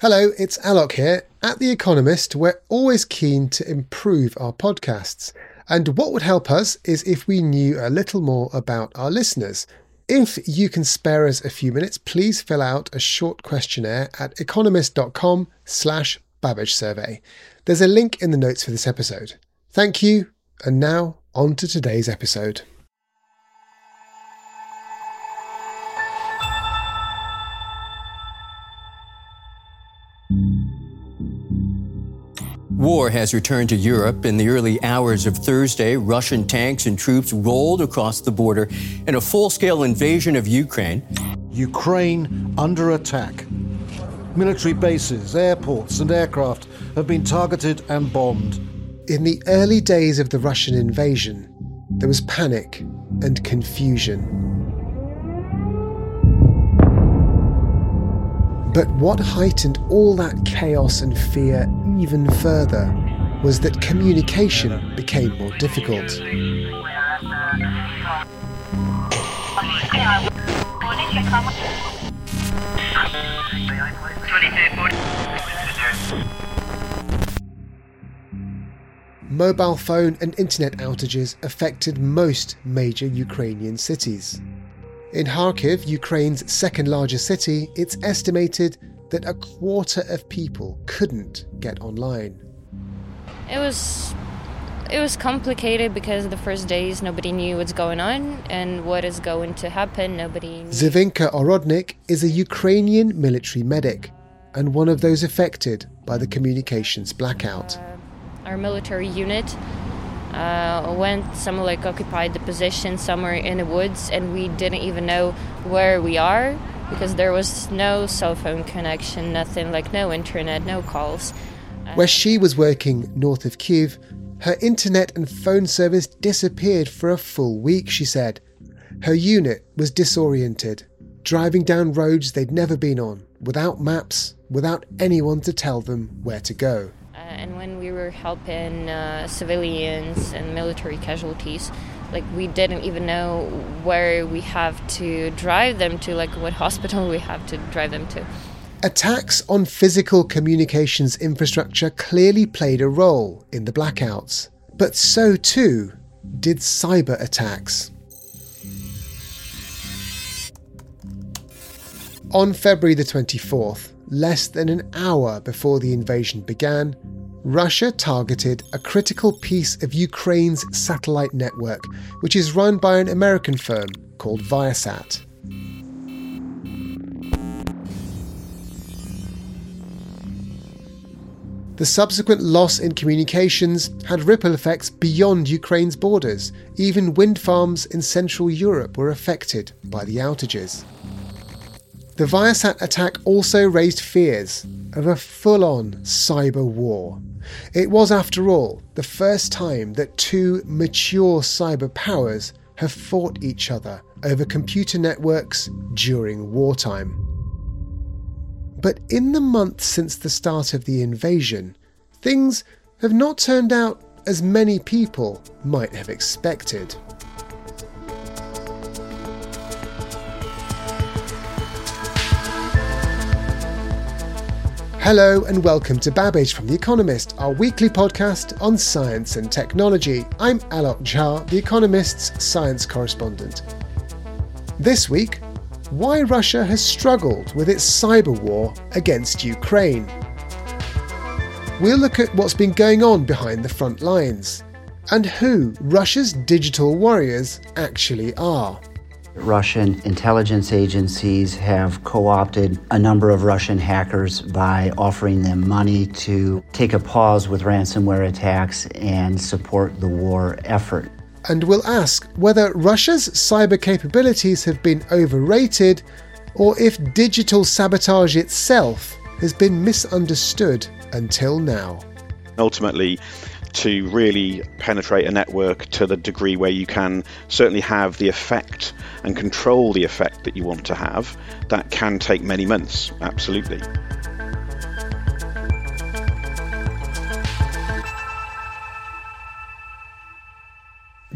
Hello, it's Alok here. At The Economist, we're always keen to improve our podcasts. And what would help us is if we knew a little more about our listeners. If you can spare us a few minutes, please fill out a short questionnaire at economist.com slash Babbage survey. There's a link in the notes for this episode. Thank you, and now on to today's episode. War has returned to Europe. In the early hours of Thursday, Russian tanks and troops rolled across the border in a full scale invasion of Ukraine. Ukraine under attack. Military bases, airports, and aircraft have been targeted and bombed. In the early days of the Russian invasion, there was panic and confusion. But what heightened all that chaos and fear even further was that communication became more difficult. Mobile phone and internet outages affected most major Ukrainian cities. In Kharkiv, Ukraine's second largest city, it's estimated that a quarter of people couldn't get online. It was it was complicated because the first days nobody knew what's going on and what is going to happen. Nobody. Knew. Zivinka Orodnik is a Ukrainian military medic and one of those affected by the communications blackout. Uh, our military unit uh, went somewhere like occupied the position somewhere in the woods, and we didn't even know where we are because there was no cell phone connection, nothing like no internet, no calls. Where she was working north of Kiev, her internet and phone service disappeared for a full week, she said. Her unit was disoriented, driving down roads they'd never been on, without maps, without anyone to tell them where to go. Uh, and when we were helping uh, civilians and military casualties, like we didn't even know where we have to drive them to, like what hospital we have to drive them to. Attacks on physical communications infrastructure clearly played a role in the blackouts, but so too did cyber attacks. On February the 24th, less than an hour before the invasion began, Russia targeted a critical piece of Ukraine's satellite network, which is run by an American firm called Viasat. The subsequent loss in communications had ripple effects beyond Ukraine's borders. Even wind farms in Central Europe were affected by the outages. The Viasat attack also raised fears of a full on cyber war. It was, after all, the first time that two mature cyber powers have fought each other over computer networks during wartime. But in the months since the start of the invasion, things have not turned out as many people might have expected. Hello and welcome to Babbage from The Economist, our weekly podcast on science and technology. I'm Alok Jha, The Economist's science correspondent. This week, why Russia has struggled with its cyber war against Ukraine. We'll look at what's been going on behind the front lines and who Russia's digital warriors actually are. Russian intelligence agencies have co opted a number of Russian hackers by offering them money to take a pause with ransomware attacks and support the war effort. And we'll ask whether Russia's cyber capabilities have been overrated or if digital sabotage itself has been misunderstood until now. Ultimately, to really penetrate a network to the degree where you can certainly have the effect and control the effect that you want to have, that can take many months, absolutely.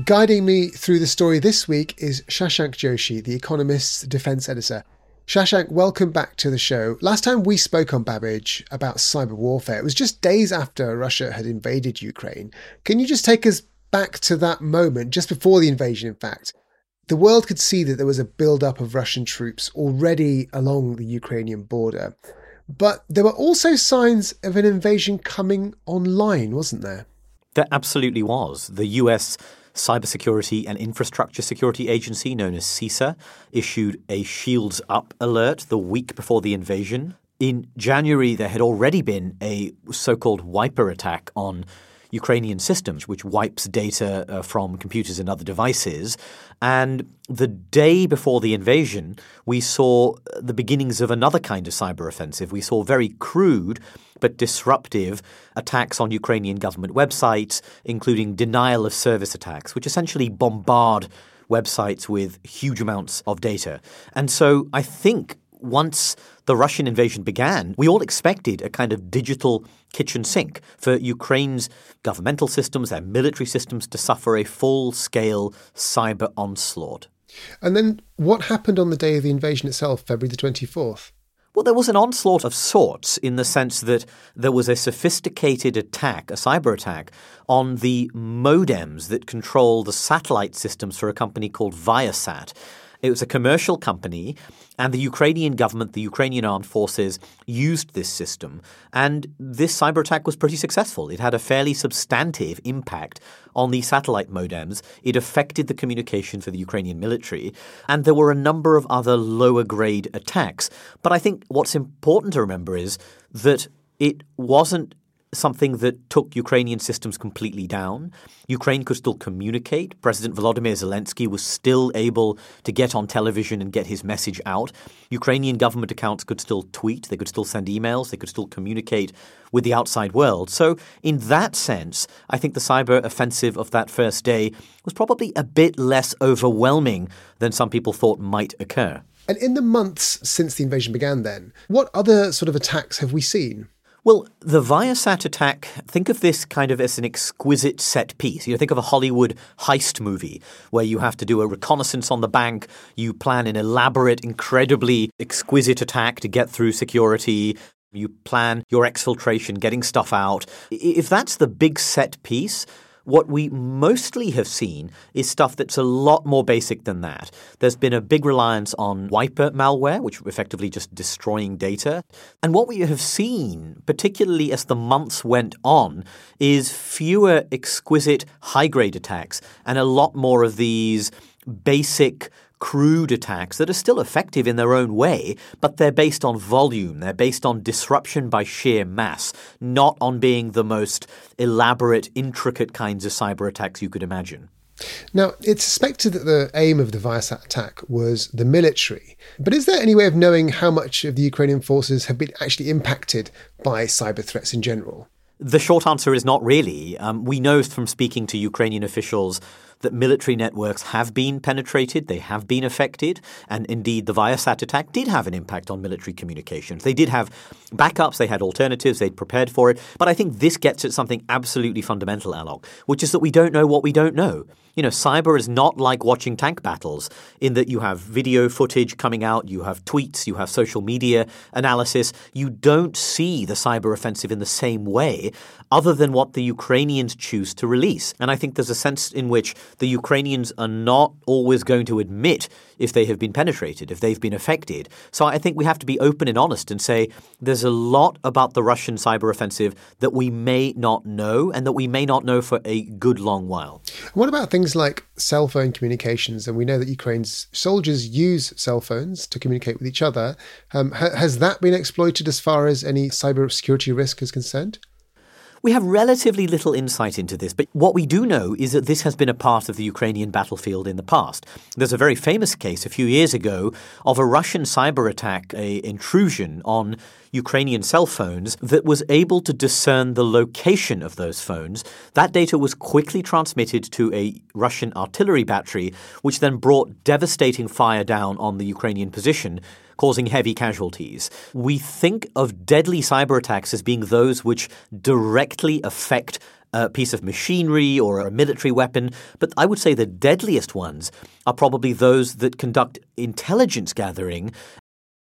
Guiding me through the story this week is Shashank Joshi, the Economist's defense editor. Shashank, welcome back to the show. Last time we spoke on Babbage about cyber warfare, it was just days after Russia had invaded Ukraine. Can you just take us back to that moment, just before the invasion, in fact? The world could see that there was a build-up of Russian troops already along the Ukrainian border. But there were also signs of an invasion coming online, wasn't there? There absolutely was. The US Cybersecurity and Infrastructure Security Agency, known as CISA, issued a Shields Up alert the week before the invasion. In January, there had already been a so called wiper attack on Ukrainian systems, which wipes data uh, from computers and other devices. And the day before the invasion, we saw the beginnings of another kind of cyber offensive. We saw very crude but disruptive attacks on Ukrainian government websites, including denial of service attacks, which essentially bombard websites with huge amounts of data. And so I think once the Russian invasion began, we all expected a kind of digital kitchen sink for Ukraine's governmental systems, their military systems to suffer a full scale cyber onslaught. And then what happened on the day of the invasion itself, February the 24th? Well, there was an onslaught of sorts in the sense that there was a sophisticated attack, a cyber attack, on the modems that control the satellite systems for a company called Viasat. It was a commercial company, and the Ukrainian government, the Ukrainian armed forces, used this system. And this cyber attack was pretty successful. It had a fairly substantive impact on the satellite modems. It affected the communication for the Ukrainian military. And there were a number of other lower grade attacks. But I think what's important to remember is that it wasn't something that took Ukrainian systems completely down. Ukraine could still communicate. President Volodymyr Zelensky was still able to get on television and get his message out. Ukrainian government accounts could still tweet, they could still send emails, they could still communicate with the outside world. So, in that sense, I think the cyber offensive of that first day was probably a bit less overwhelming than some people thought might occur. And in the months since the invasion began, then, what other sort of attacks have we seen? Well, the Viasat attack, think of this kind of as an exquisite set piece. You know, think of a Hollywood heist movie where you have to do a reconnaissance on the bank, you plan an elaborate, incredibly exquisite attack to get through security, you plan your exfiltration, getting stuff out. If that's the big set piece, what we mostly have seen is stuff that's a lot more basic than that. There's been a big reliance on wiper malware, which effectively just destroying data. And what we have seen, particularly as the months went on, is fewer exquisite high grade attacks and a lot more of these basic crude attacks that are still effective in their own way, but they're based on volume. They're based on disruption by sheer mass, not on being the most elaborate, intricate kinds of cyber attacks you could imagine. Now, it's suspected that the aim of the Viasat attack was the military. But is there any way of knowing how much of the Ukrainian forces have been actually impacted by cyber threats in general? The short answer is not really. Um, we know from speaking to Ukrainian officials that military networks have been penetrated, they have been affected, and indeed the Viasat attack did have an impact on military communications. They did have backups, they had alternatives, they'd prepared for it. But I think this gets at something absolutely fundamental, Alok, which is that we don't know what we don't know. You know, cyber is not like watching tank battles in that you have video footage coming out, you have tweets, you have social media analysis. You don't see the cyber offensive in the same way other than what the Ukrainians choose to release. And I think there's a sense in which the Ukrainians are not always going to admit if they have been penetrated, if they've been affected. So I think we have to be open and honest and say there's a lot about the Russian cyber offensive that we may not know and that we may not know for a good long while. What about things like cell phone communications? And we know that Ukraine's soldiers use cell phones to communicate with each other. Um, ha- has that been exploited as far as any cyber security risk is concerned? We have relatively little insight into this, but what we do know is that this has been a part of the Ukrainian battlefield in the past. There's a very famous case a few years ago of a Russian cyber attack, a intrusion on Ukrainian cell phones that was able to discern the location of those phones. That data was quickly transmitted to a Russian artillery battery, which then brought devastating fire down on the Ukrainian position causing heavy casualties. We think of deadly cyber attacks as being those which directly affect a piece of machinery or a military weapon, but I would say the deadliest ones are probably those that conduct intelligence gathering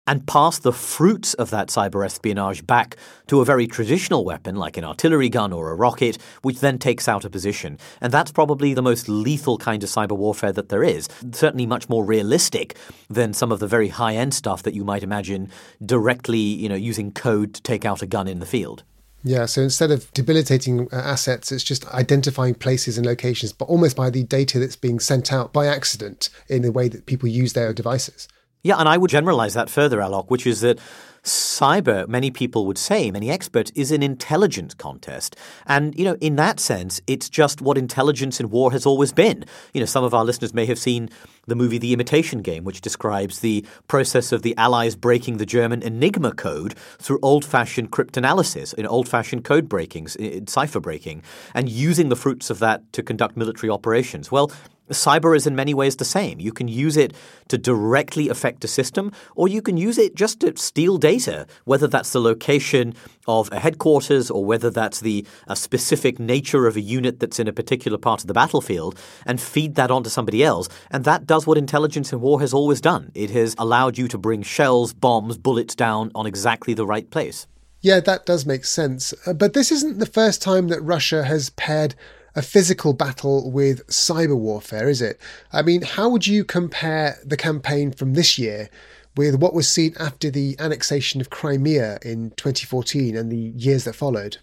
and pass the fruits of that cyber espionage back to a very traditional weapon like an artillery gun or a rocket, which then takes out a position. And that's probably the most lethal kind of cyber warfare that there is. Certainly much more realistic than some of the very high end stuff that you might imagine directly, you know, using code to take out a gun in the field. Yeah, so instead of debilitating uh, assets, it's just identifying places and locations, but almost by the data that's being sent out by accident in the way that people use their devices. Yeah, and I would generalize that further, Alok, which is that cyber, many people would say, many experts, is an intelligence contest. And, you know, in that sense, it's just what intelligence in war has always been. You know, some of our listeners may have seen the movie The Imitation Game, which describes the process of the Allies breaking the German Enigma code through old fashioned cryptanalysis, in old fashioned code breakings, in cipher breaking, and using the fruits of that to conduct military operations. Well, Cyber is in many ways the same. You can use it to directly affect a system, or you can use it just to steal data, whether that's the location of a headquarters or whether that's the specific nature of a unit that's in a particular part of the battlefield, and feed that onto somebody else. And that does what intelligence in war has always done. It has allowed you to bring shells, bombs, bullets down on exactly the right place. Yeah, that does make sense. Uh, but this isn't the first time that Russia has paired a physical battle with cyber warfare, is it? I mean, how would you compare the campaign from this year with what was seen after the annexation of Crimea in 2014 and the years that followed?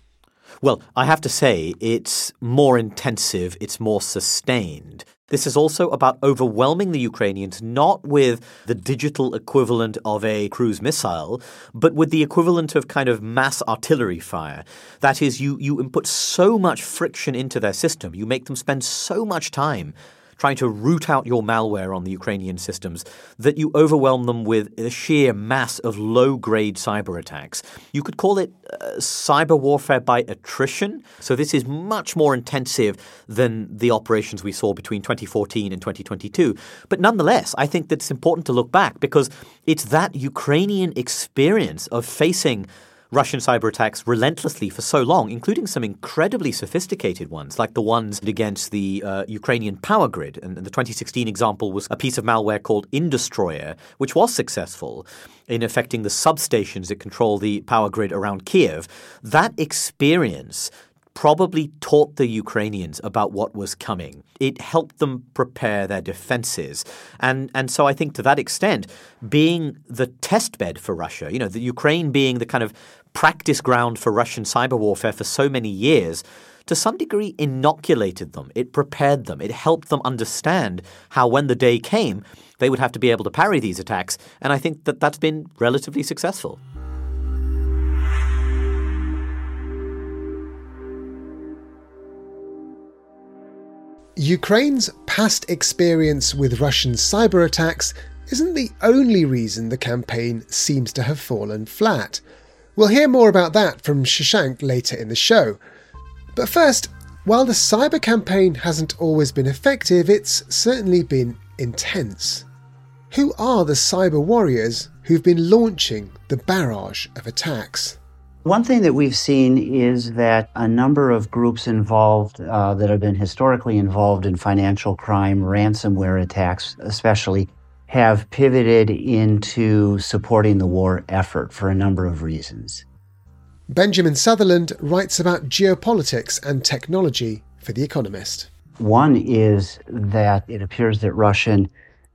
Well, I have to say, it's more intensive, it's more sustained. This is also about overwhelming the Ukrainians not with the digital equivalent of a cruise missile, but with the equivalent of kind of mass artillery fire. That is, you, you input so much friction into their system, you make them spend so much time trying to root out your malware on the Ukrainian systems that you overwhelm them with a sheer mass of low grade cyber attacks. You could call it uh, cyber warfare by attrition. So this is much more intensive than the operations we saw between 2014 and 2022. But nonetheless, I think that it's important to look back because it's that Ukrainian experience of facing Russian cyber attacks relentlessly for so long, including some incredibly sophisticated ones, like the ones against the uh, Ukrainian power grid. And, the 2016 example was a piece of malware called Industroyer, which was successful in affecting the substations that control the power grid around Kiev. That experience probably taught the Ukrainians about what was coming. It helped them prepare their defenses. And, and so I think to that extent, being the test bed for Russia, you know, the Ukraine being the kind of practice ground for Russian cyber warfare for so many years, to some degree inoculated them. It prepared them. It helped them understand how, when the day came, they would have to be able to parry these attacks. And I think that that's been relatively successful. Ukraine's past experience with Russian cyber attacks isn't the only reason the campaign seems to have fallen flat. We'll hear more about that from Shashank later in the show. But first, while the cyber campaign hasn't always been effective, it's certainly been intense. Who are the cyber warriors who've been launching the barrage of attacks? One thing that we've seen is that a number of groups involved uh, that have been historically involved in financial crime, ransomware attacks especially, have pivoted into supporting the war effort for a number of reasons. Benjamin Sutherland writes about geopolitics and technology for The Economist. One is that it appears that Russian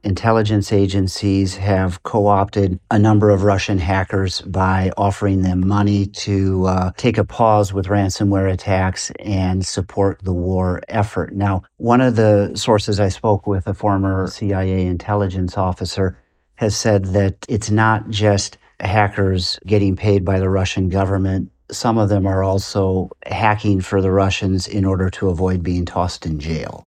intelligence agencies have co opted a number of Russian hackers by offering them money to uh, take a pause with ransomware attacks and support the war effort. Now, one of the sources I spoke with, a former CIA intelligence officer, has said that it's not just hackers getting paid by the Russian government some of them are also hacking for the Russians in order to avoid being tossed in jail.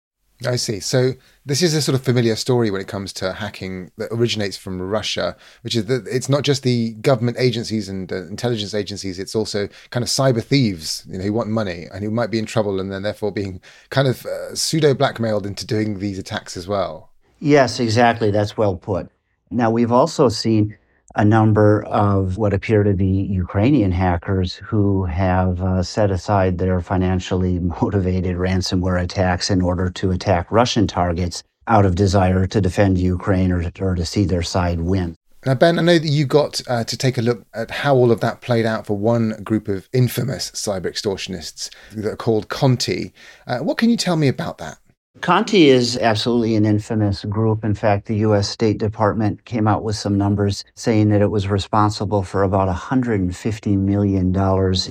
I see. So this is a sort of familiar story when it comes to hacking that originates from Russia, which is that it's not just the government agencies and uh, intelligence agencies; it's also kind of cyber thieves, you know, who want money and who might be in trouble, and then therefore being kind of uh, pseudo blackmailed into doing these attacks as well. Yes, exactly. That's well put. Now we've also seen a number of what appear to be Ukrainian hackers who have uh, set aside their financially motivated ransomware attacks in order to attack Russian targets out of desire to defend Ukraine or, or to see their side win. Now, Ben, I know that you got uh, to take a look at how all of that played out for one group of infamous cyber extortionists that are called Conti. Uh, what can you tell me about that? Conti is absolutely an infamous group. In fact, the U.S. State Department came out with some numbers saying that it was responsible for about $150 million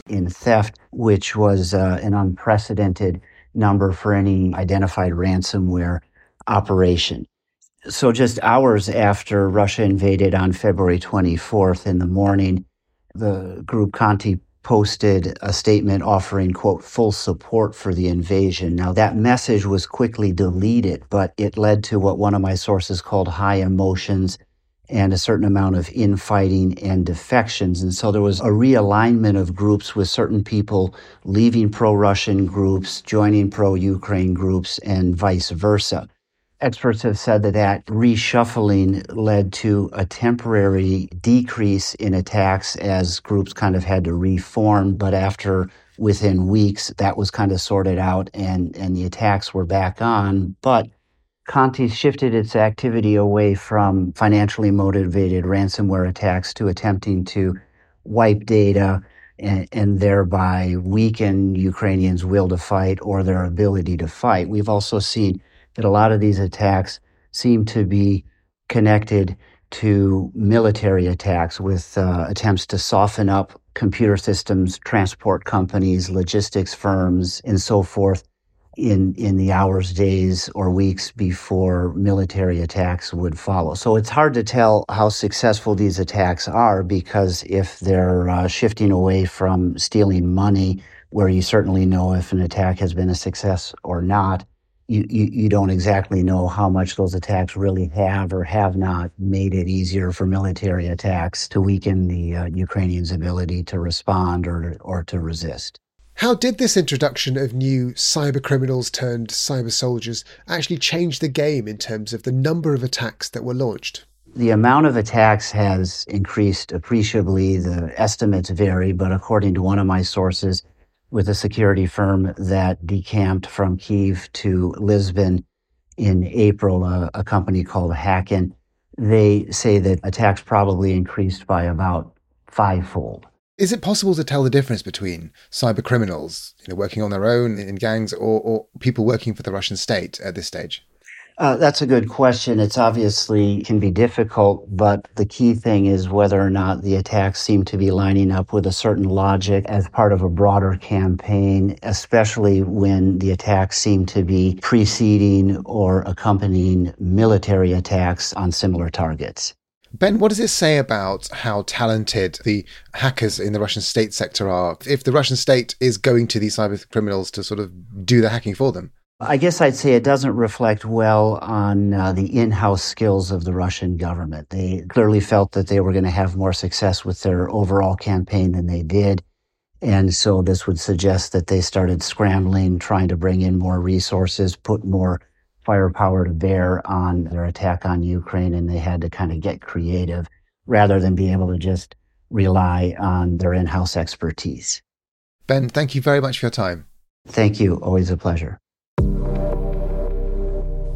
in theft, which was uh, an unprecedented number for any identified ransomware operation. So, just hours after Russia invaded on February 24th in the morning, the group Conti posted a statement offering, quote, full support for the invasion. Now, that message was quickly deleted, but it led to what one of my sources called high emotions and a certain amount of infighting and defections. And so there was a realignment of groups with certain people leaving pro Russian groups, joining pro Ukraine groups, and vice versa experts have said that that reshuffling led to a temporary decrease in attacks as groups kind of had to reform. But after within weeks, that was kind of sorted out and, and the attacks were back on. But Conti shifted its activity away from financially motivated ransomware attacks to attempting to wipe data and, and, thereby weaken Ukrainians' will to fight or their ability to fight. We've also seen that a lot of these attacks seem to be connected to military attacks with uh, attempts to soften up computer systems, transport companies, logistics firms, and so forth in, in the hours, days, or weeks before military attacks would follow. So it's hard to tell how successful these attacks are because if they're uh, shifting away from stealing money, where you certainly know if an attack has been a success or not, you, you, you don't exactly know how much those attacks really have or have not made it easier for military attacks to weaken the uh, Ukrainians' ability to respond or, or to resist. How did this introduction of new cyber criminals turned cyber soldiers actually change the game in terms of the number of attacks that were launched? The amount of attacks has increased appreciably. The estimates vary, but according to one of my sources, with a security firm that decamped from Kiev to Lisbon in April, a, a company called Hacken. They say that attacks probably increased by about fivefold. Is it possible to tell the difference between cyber criminals, you know, working on their own in gangs, or, or people working for the Russian state at this stage? Uh, that's a good question. It's obviously can be difficult, but the key thing is whether or not the attacks seem to be lining up with a certain logic as part of a broader campaign, especially when the attacks seem to be preceding or accompanying military attacks on similar targets. Ben, what does it say about how talented the hackers in the Russian state sector are? If the Russian state is going to these cyber criminals to sort of do the hacking for them? I guess I'd say it doesn't reflect well on uh, the in house skills of the Russian government. They clearly felt that they were going to have more success with their overall campaign than they did. And so this would suggest that they started scrambling, trying to bring in more resources, put more firepower to bear on their attack on Ukraine, and they had to kind of get creative rather than be able to just rely on their in house expertise. Ben, thank you very much for your time. Thank you. Always a pleasure.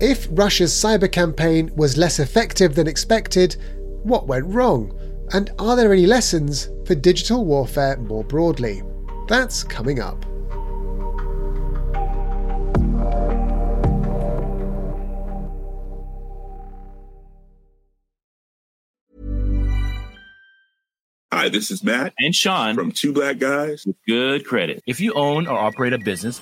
If Russia's cyber campaign was less effective than expected, what went wrong? And are there any lessons for digital warfare more broadly? That's coming up. Hi, this is Matt and Sean from Two Black Guys with Good Credit. If you own or operate a business,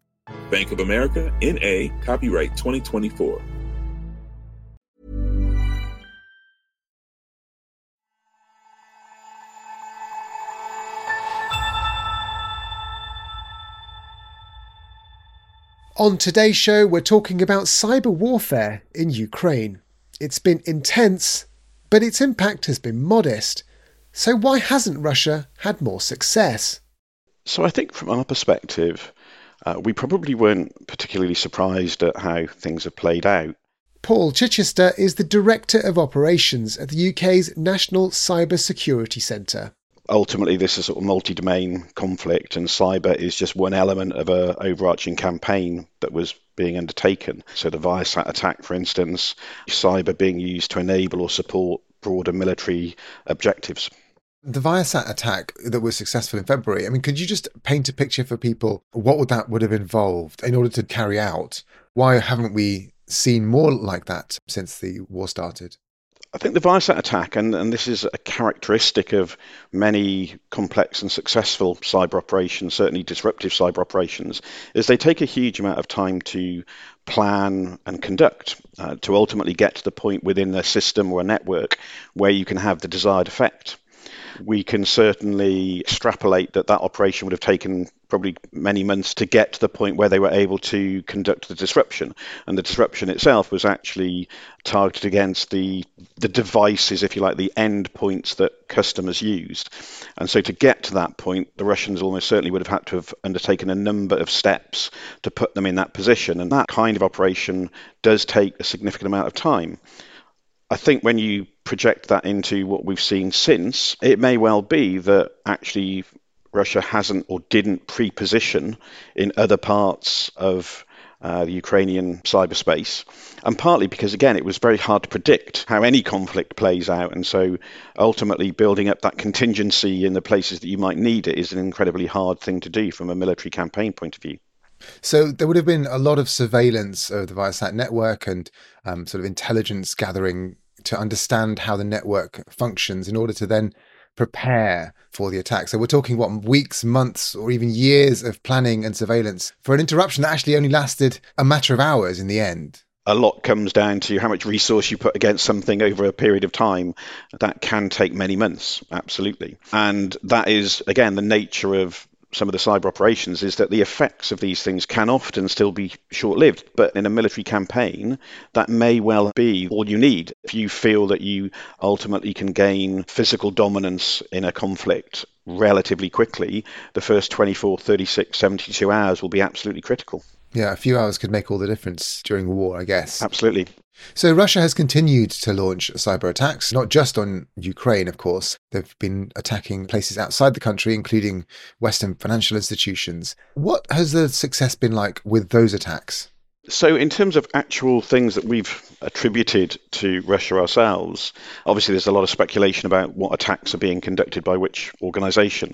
Bank of America, N.A., copyright 2024. On today's show, we're talking about cyber warfare in Ukraine. It's been intense, but its impact has been modest. So, why hasn't Russia had more success? So, I think from our perspective, uh, we probably weren't particularly surprised at how things have played out. Paul Chichester is the Director of Operations at the UK's National Cyber Security Centre. Ultimately this is a sort of multi-domain conflict and cyber is just one element of an overarching campaign that was being undertaken. So the viasat attack for instance cyber being used to enable or support broader military objectives the Viasat attack that was successful in February, I mean, could you just paint a picture for people what would that would have involved in order to carry out? Why haven't we seen more like that since the war started? I think the Viasat attack, and, and this is a characteristic of many complex and successful cyber operations, certainly disruptive cyber operations, is they take a huge amount of time to plan and conduct uh, to ultimately get to the point within a system or a network where you can have the desired effect we can certainly extrapolate that that operation would have taken probably many months to get to the point where they were able to conduct the disruption. And the disruption itself was actually targeted against the the devices, if you like, the end points that customers used. And so to get to that point, the Russians almost certainly would have had to have undertaken a number of steps to put them in that position. And that kind of operation does take a significant amount of time. I think when you project that into what we've seen since, it may well be that actually Russia hasn't or didn't pre-position in other parts of uh, the Ukrainian cyberspace, and partly because again it was very hard to predict how any conflict plays out, and so ultimately building up that contingency in the places that you might need it is an incredibly hard thing to do from a military campaign point of view. So there would have been a lot of surveillance of the Viasat network and um, sort of intelligence gathering to understand how the network functions in order to then prepare for the attack. So we're talking what weeks, months, or even years of planning and surveillance for an interruption that actually only lasted a matter of hours in the end. A lot comes down to how much resource you put against something over a period of time. That can take many months, absolutely. And that is, again, the nature of some of the cyber operations is that the effects of these things can often still be short lived. But in a military campaign, that may well be all you need. If you feel that you ultimately can gain physical dominance in a conflict relatively quickly, the first 24, 36, 72 hours will be absolutely critical. Yeah, a few hours could make all the difference during a war, I guess. Absolutely. So Russia has continued to launch cyber attacks, not just on Ukraine, of course. They've been attacking places outside the country, including Western financial institutions. What has the success been like with those attacks? So, in terms of actual things that we've attributed to Russia ourselves, obviously there's a lot of speculation about what attacks are being conducted by which organization.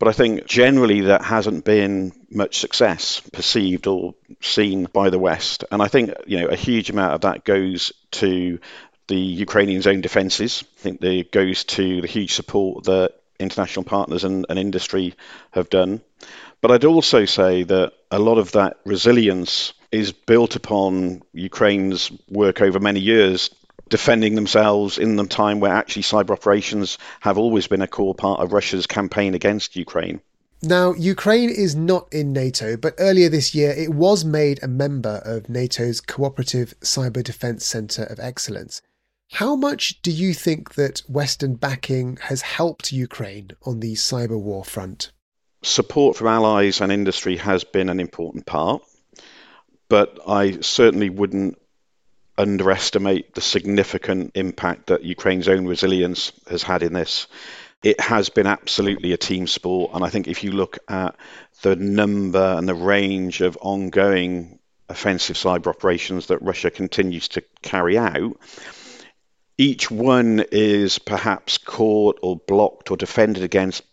But I think generally there hasn't been much success perceived or seen by the West. And I think, you know, a huge amount of that goes to the Ukrainians' own defences. I think it goes to the huge support that international partners and, and industry have done. But I'd also say that a lot of that resilience is built upon Ukraine's work over many years defending themselves in the time where actually cyber operations have always been a core part of Russia's campaign against Ukraine. Now, Ukraine is not in NATO, but earlier this year it was made a member of NATO's Cooperative Cyber Defence Centre of Excellence. How much do you think that Western backing has helped Ukraine on the cyber war front? Support from allies and industry has been an important part but I certainly wouldn't underestimate the significant impact that Ukraine's own resilience has had in this. It has been absolutely a team sport, and I think if you look at the number and the range of ongoing offensive cyber operations that Russia continues to carry out, Each one is perhaps caught or blocked or defended against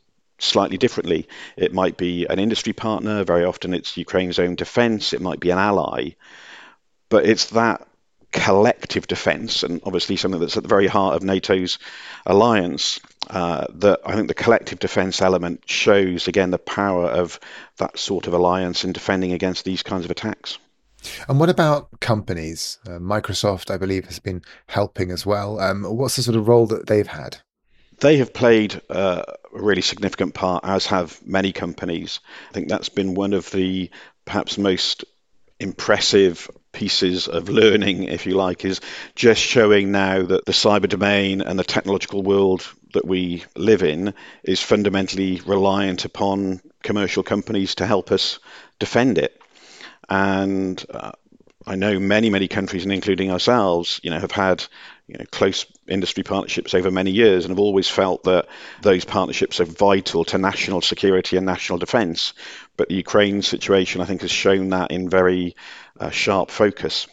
slightly differently. It might be an industry partner, very often it's Ukraine's own defense, it might be an ally, but it's that collective defense, and obviously something that's at the very heart of NATO's alliance, uh, that I think the collective defense element shows again the power of that sort of alliance in defending against these kinds of attacks. And what about companies? Uh, Microsoft, I believe, has been helping as well. Um, what's the sort of role that they've had? They have played uh, a really significant part, as have many companies. I think that's been one of the perhaps most impressive pieces of learning, if you like, is just showing now that the cyber domain and the technological world that we live in is fundamentally reliant upon commercial companies to help us defend it. And uh, I know many, many countries, and including ourselves, you know, have had you know, close industry partnerships over many years and have always felt that those partnerships are vital to national security and national defence. But the Ukraine situation, I think, has shown that in very uh, sharp focus.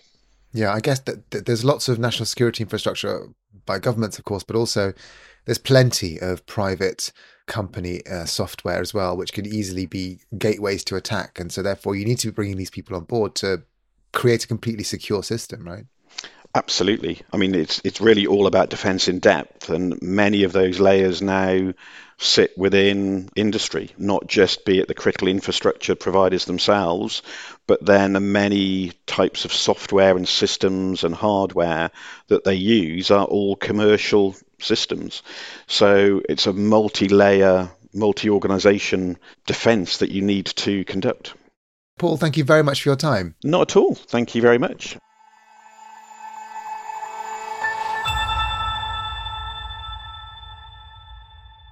Yeah, I guess that, there's lots of national security infrastructure by governments, of course, but also there's plenty of private company uh, software as well, which can easily be gateways to attack. And so, therefore, you need to be bringing these people on board to create a completely secure system, right? Absolutely. I mean, it's it's really all about defence in depth, and many of those layers now sit within industry, not just be it the critical infrastructure providers themselves, but then the many types of software and systems and hardware that they use are all commercial systems. So it's a multi-layer, multi-organization defence that you need to conduct. Paul, thank you very much for your time. Not at all. Thank you very much.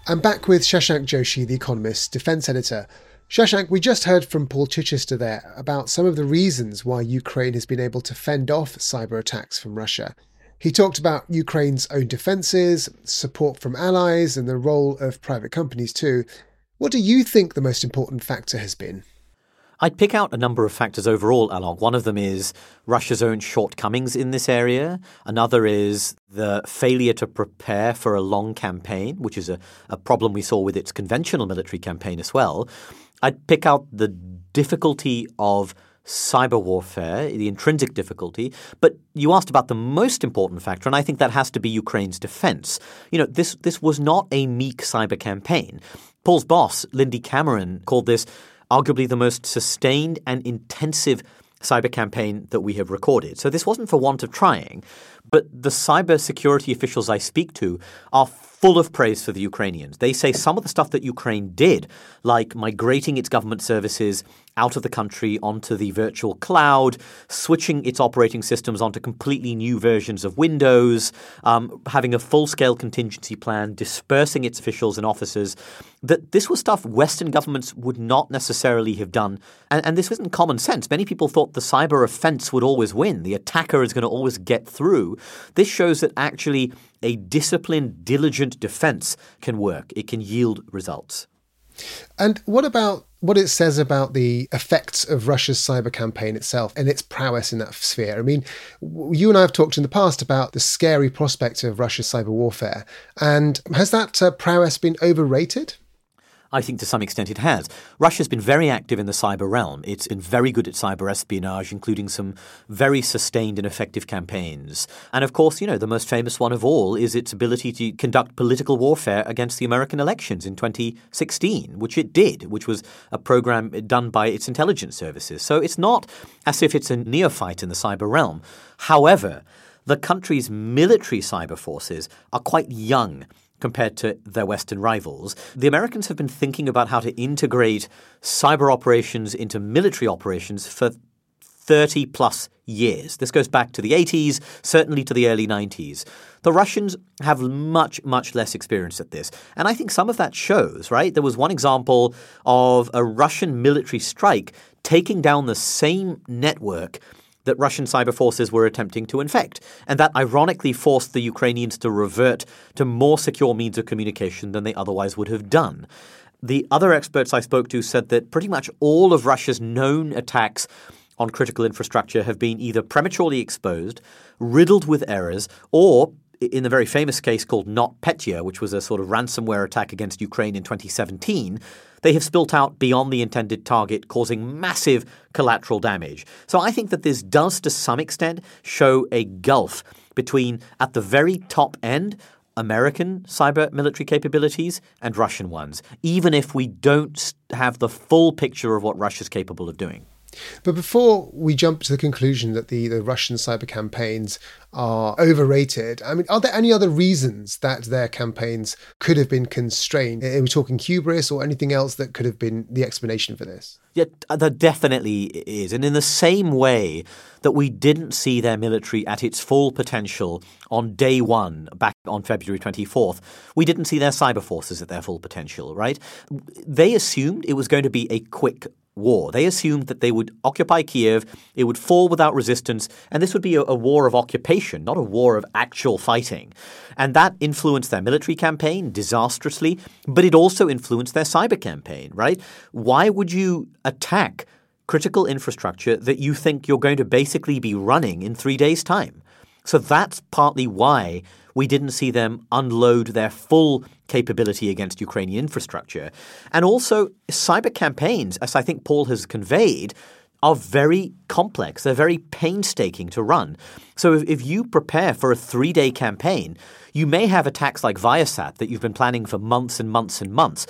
I'm back with Shashank Joshi, The Economist, defense editor. Shashank, we just heard from Paul Chichester there about some of the reasons why Ukraine has been able to fend off cyber attacks from Russia. He talked about Ukraine's own defences, support from allies, and the role of private companies too. What do you think the most important factor has been? I'd pick out a number of factors overall, Alok. One of them is Russia's own shortcomings in this area. Another is the failure to prepare for a long campaign, which is a, a problem we saw with its conventional military campaign as well. I'd pick out the difficulty of cyber warfare, the intrinsic difficulty. But you asked about the most important factor, and I think that has to be Ukraine's defense. You know, this this was not a meek cyber campaign. Paul's boss, Lindy Cameron, called this arguably the most sustained and intensive cyber campaign that we have recorded. So this wasn't for want of trying, but the cyber security officials I speak to are full of praise for the Ukrainians. They say some of the stuff that Ukraine did, like migrating its government services out of the country onto the virtual cloud, switching its operating systems onto completely new versions of Windows, um, having a full scale contingency plan, dispersing its officials and officers. That this was stuff Western governments would not necessarily have done. And, and this isn't common sense. Many people thought the cyber offense would always win, the attacker is going to always get through. This shows that actually a disciplined, diligent defense can work, it can yield results. And what about what it says about the effects of Russia's cyber campaign itself and its prowess in that sphere? I mean, you and I have talked in the past about the scary prospect of Russia's cyber warfare. And has that uh, prowess been overrated? I think to some extent it has. Russia's been very active in the cyber realm. It's been very good at cyber espionage, including some very sustained and effective campaigns. And of course, you know, the most famous one of all is its ability to conduct political warfare against the American elections in 2016, which it did, which was a program done by its intelligence services. So it's not as if it's a neophyte in the cyber realm. However, the country's military cyber forces are quite young compared to their Western rivals. The Americans have been thinking about how to integrate cyber operations into military operations for 30 plus years. This goes back to the 80s, certainly to the early 90s. The Russians have much, much less experience at this. And I think some of that shows, right? There was one example of a Russian military strike taking down the same network that Russian cyber forces were attempting to infect. And that ironically forced the Ukrainians to revert to more secure means of communication than they otherwise would have done. The other experts I spoke to said that pretty much all of Russia's known attacks on critical infrastructure have been either prematurely exposed, riddled with errors, or in the very famous case called NotPetya, which was a sort of ransomware attack against Ukraine in 2017, they have spilt out beyond the intended target, causing massive collateral damage. So I think that this does, to some extent, show a gulf between, at the very top end, American cyber military capabilities and Russian ones, even if we don't have the full picture of what Russia's capable of doing. But before we jump to the conclusion that the, the Russian cyber campaigns are overrated, I mean, are there any other reasons that their campaigns could have been constrained? Are we talking hubris or anything else that could have been the explanation for this? Yeah, uh, there definitely is. And in the same way that we didn't see their military at its full potential on day one, back on February 24th, we didn't see their cyber forces at their full potential, right? They assumed it was going to be a quick war. They assumed that they would occupy Kiev, it would fall without resistance, and this would be a, a, war of occupation, not a war of actual fighting. And that influenced their military campaign disastrously, but it also influenced their cyber campaign, right? Why would you attack critical infrastructure that you think you're going to basically be running in three days' time? So that's partly why we didn't see them unload their full capability against Ukrainian infrastructure. And also, cyber campaigns, as I think Paul has conveyed, are very complex. They're very painstaking to run. So if, if you prepare for a three day campaign, you may have attacks like Viasat that you've been planning for months and months and months.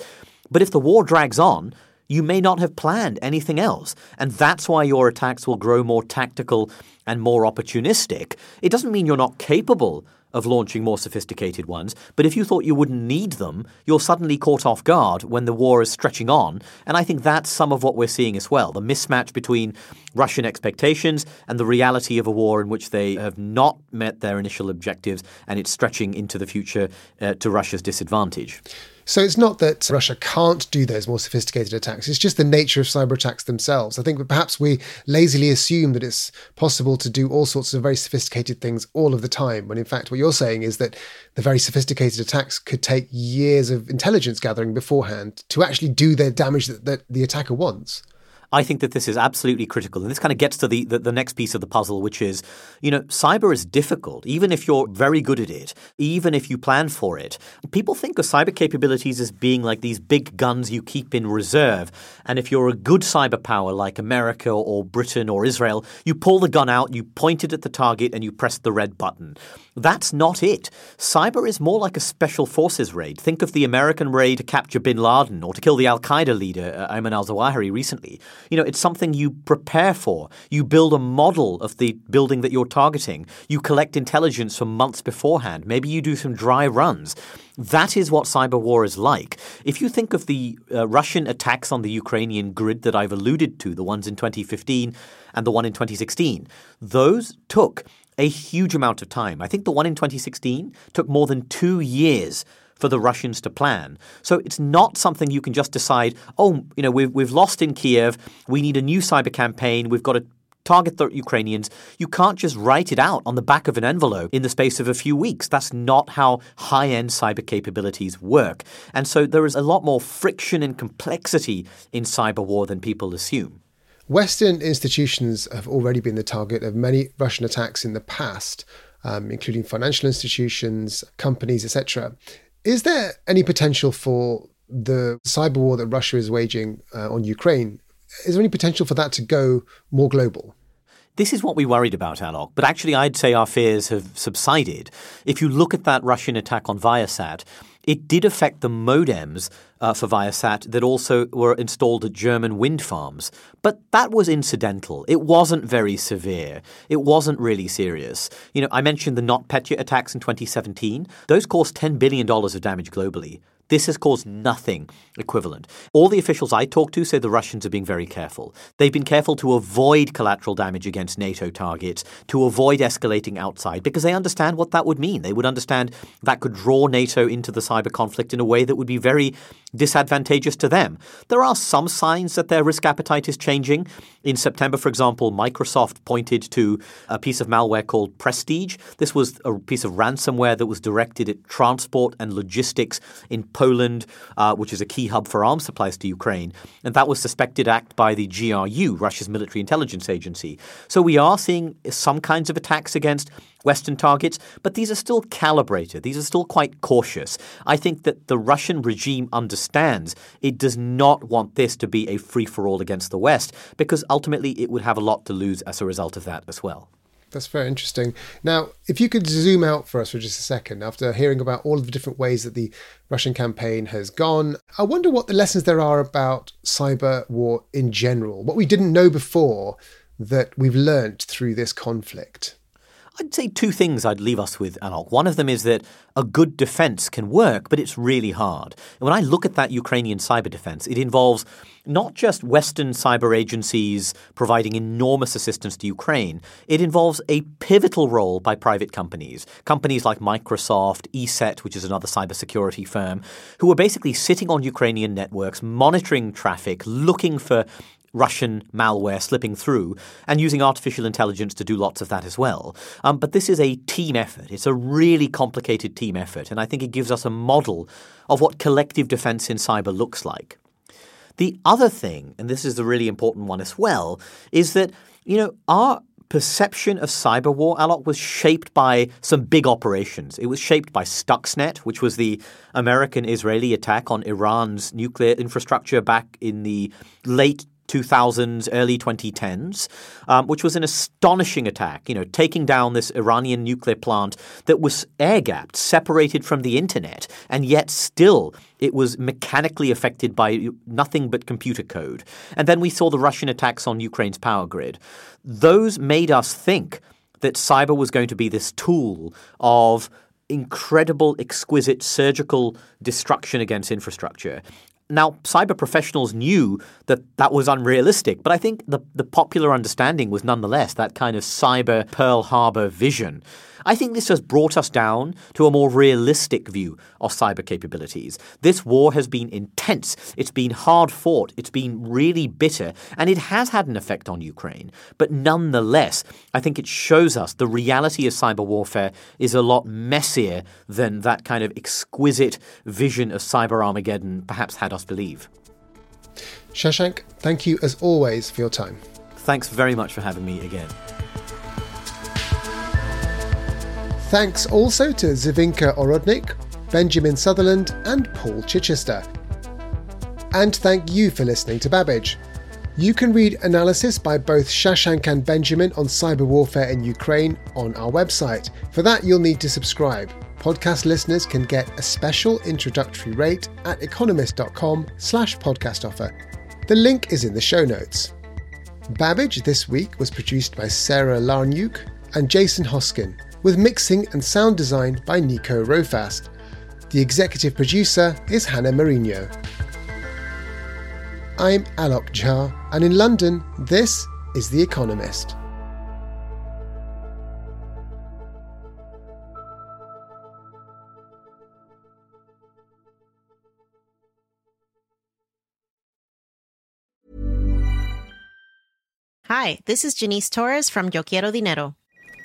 But if the war drags on, you may not have planned anything else. And that's why your attacks will grow more tactical and more opportunistic. It doesn't mean you're not capable of launching more sophisticated ones. But if you thought you wouldn't need them, you're suddenly caught off guard when the war is stretching on. And I think that's some of what we're seeing as well the mismatch between Russian expectations and the reality of a war in which they have not met their initial objectives and it's stretching into the future uh, to Russia's disadvantage. So it's not that Russia can't do those more sophisticated attacks, it's just the nature of cyber attacks themselves. I think that perhaps we lazily assume that it's possible to do all sorts of very sophisticated things all of the time, when in fact, what you're saying is that the very sophisticated attacks could take years of intelligence gathering beforehand to actually do the damage that, that the attacker wants. I think that this is absolutely critical. And this kind of gets to the, the, the, next piece of the puzzle, which is, you know, cyber is difficult, even if you're very good at it, even if you plan for it. People think of cyber capabilities as being like these big guns you keep in reserve. And if you're a good cyber power like America or Britain or Israel, you pull the gun out, you point it at the target, and you press the red button. That's not it. Cyber is more like a special forces raid. Think of the American raid to capture bin Laden or to kill the Al Qaeda leader, uh, Ayman al Zawahiri, recently. You know, it's something you prepare for. You build a model of the building that you're targeting. You collect intelligence for months beforehand. Maybe you do some dry runs. That is what cyber war is like. If you think of the uh, Russian attacks on the Ukrainian grid that I've alluded to, the ones in 2015 and the one in 2016, those took a huge amount of time. I think the one in 2016 took more than two years for the Russians to plan. So it's not something you can just decide, oh, you know, we've, we've lost in Kiev, we need a new cyber campaign, we've got to target the Ukrainians. You can't just write it out on the back of an envelope in the space of a few weeks. That's not how high end cyber capabilities work. And so there is a lot more friction and complexity in cyber war than people assume. Western institutions have already been the target of many Russian attacks in the past, um, including financial institutions, companies, etc. Is there any potential for the cyber war that Russia is waging uh, on Ukraine? Is there any potential for that to go more global? This is what we worried about, Alok, but actually I'd say our fears have subsided. If you look at that Russian attack on Viasat, it did affect the modems uh, for Viasat that also were installed at German wind farms. But that was incidental. It wasn't very severe. It wasn't really serious. You know, I mentioned the NotPetya attacks in 2017. Those caused $10 billion of damage globally. This has caused nothing equivalent. All the officials I talked to say the Russians are being very careful. They've been careful to avoid collateral damage against NATO targets, to avoid escalating outside, because they understand what that would mean. They would understand that could draw NATO into the cyber conflict in a way that would be very disadvantageous to them. There are some signs that their risk appetite is changing. In September, for example, Microsoft pointed to a piece of malware called Prestige. This was a piece of ransomware that was directed at transport and logistics in Poland, uh, which is a key hub for arms supplies to Ukraine. And that was suspected act by the GRU, Russia's military intelligence agency. So we are seeing some kinds of attacks against Western targets, but these are still calibrated. These are still quite cautious. I think that the Russian regime understands it does not want this to be a free for all against the West because ultimately it would have a lot to lose as a result of that as well. That's very interesting. Now, if you could zoom out for us for just a second, after hearing about all of the different ways that the Russian campaign has gone, I wonder what the lessons there are about cyber war in general, what we didn't know before that we've learnt through this conflict. I'd say two things I'd leave us with, Alok. One of them is that a good defense can work, but it's really hard. And when I look at that Ukrainian cyber defense, it involves not just Western cyber agencies providing enormous assistance to Ukraine, it involves a pivotal role by private companies. Companies like Microsoft, ESET, which is another cybersecurity firm, who are basically sitting on Ukrainian networks, monitoring traffic, looking for Russian malware slipping through and using artificial intelligence to do lots of that as well. Um, but this is a team effort. It's a really complicated team effort, and I think it gives us a model of what collective defense in cyber looks like. The other thing, and this is the really important one as well, is that, you know, our perception of cyber war, Alok, was shaped by some big operations. It was shaped by Stuxnet, which was the American Israeli attack on Iran's nuclear infrastructure back in the late 2000s, early 2010s, um, which was an astonishing attack, you know, taking down this Iranian nuclear plant that was air gapped, separated from the internet, and yet still it was mechanically affected by nothing but computer code. And then we saw the Russian attacks on Ukraine's power grid. Those made us think that cyber was going to be this tool of incredible, exquisite surgical destruction against infrastructure. Now, cyber professionals knew that that was unrealistic, but I think the, the popular understanding was nonetheless that kind of cyber Pearl Harbor vision. I think this has brought us down to a more realistic view of cyber capabilities. This war has been intense, it's been hard fought, it's been really bitter, and it has had an effect on Ukraine. But nonetheless, I think it shows us the reality of cyber warfare is a lot messier than that kind of exquisite vision of cyber Armageddon perhaps had us believe. Shashank, thank you as always for your time. Thanks very much for having me again. Thanks also to Zivinka Orodnik, Benjamin Sutherland, and Paul Chichester. And thank you for listening to Babbage. You can read analysis by both Shashank and Benjamin on cyber warfare in Ukraine on our website. For that, you'll need to subscribe. Podcast listeners can get a special introductory rate at economist.com slash podcast offer. The link is in the show notes. Babbage this week was produced by Sarah Larnuk and Jason Hoskin with mixing and sound design by Nico Rofast. The executive producer is Hannah Marino. I'm Alok Jha, and in London, this is The Economist. Hi, this is Janice Torres from Yo Quiero Dinero.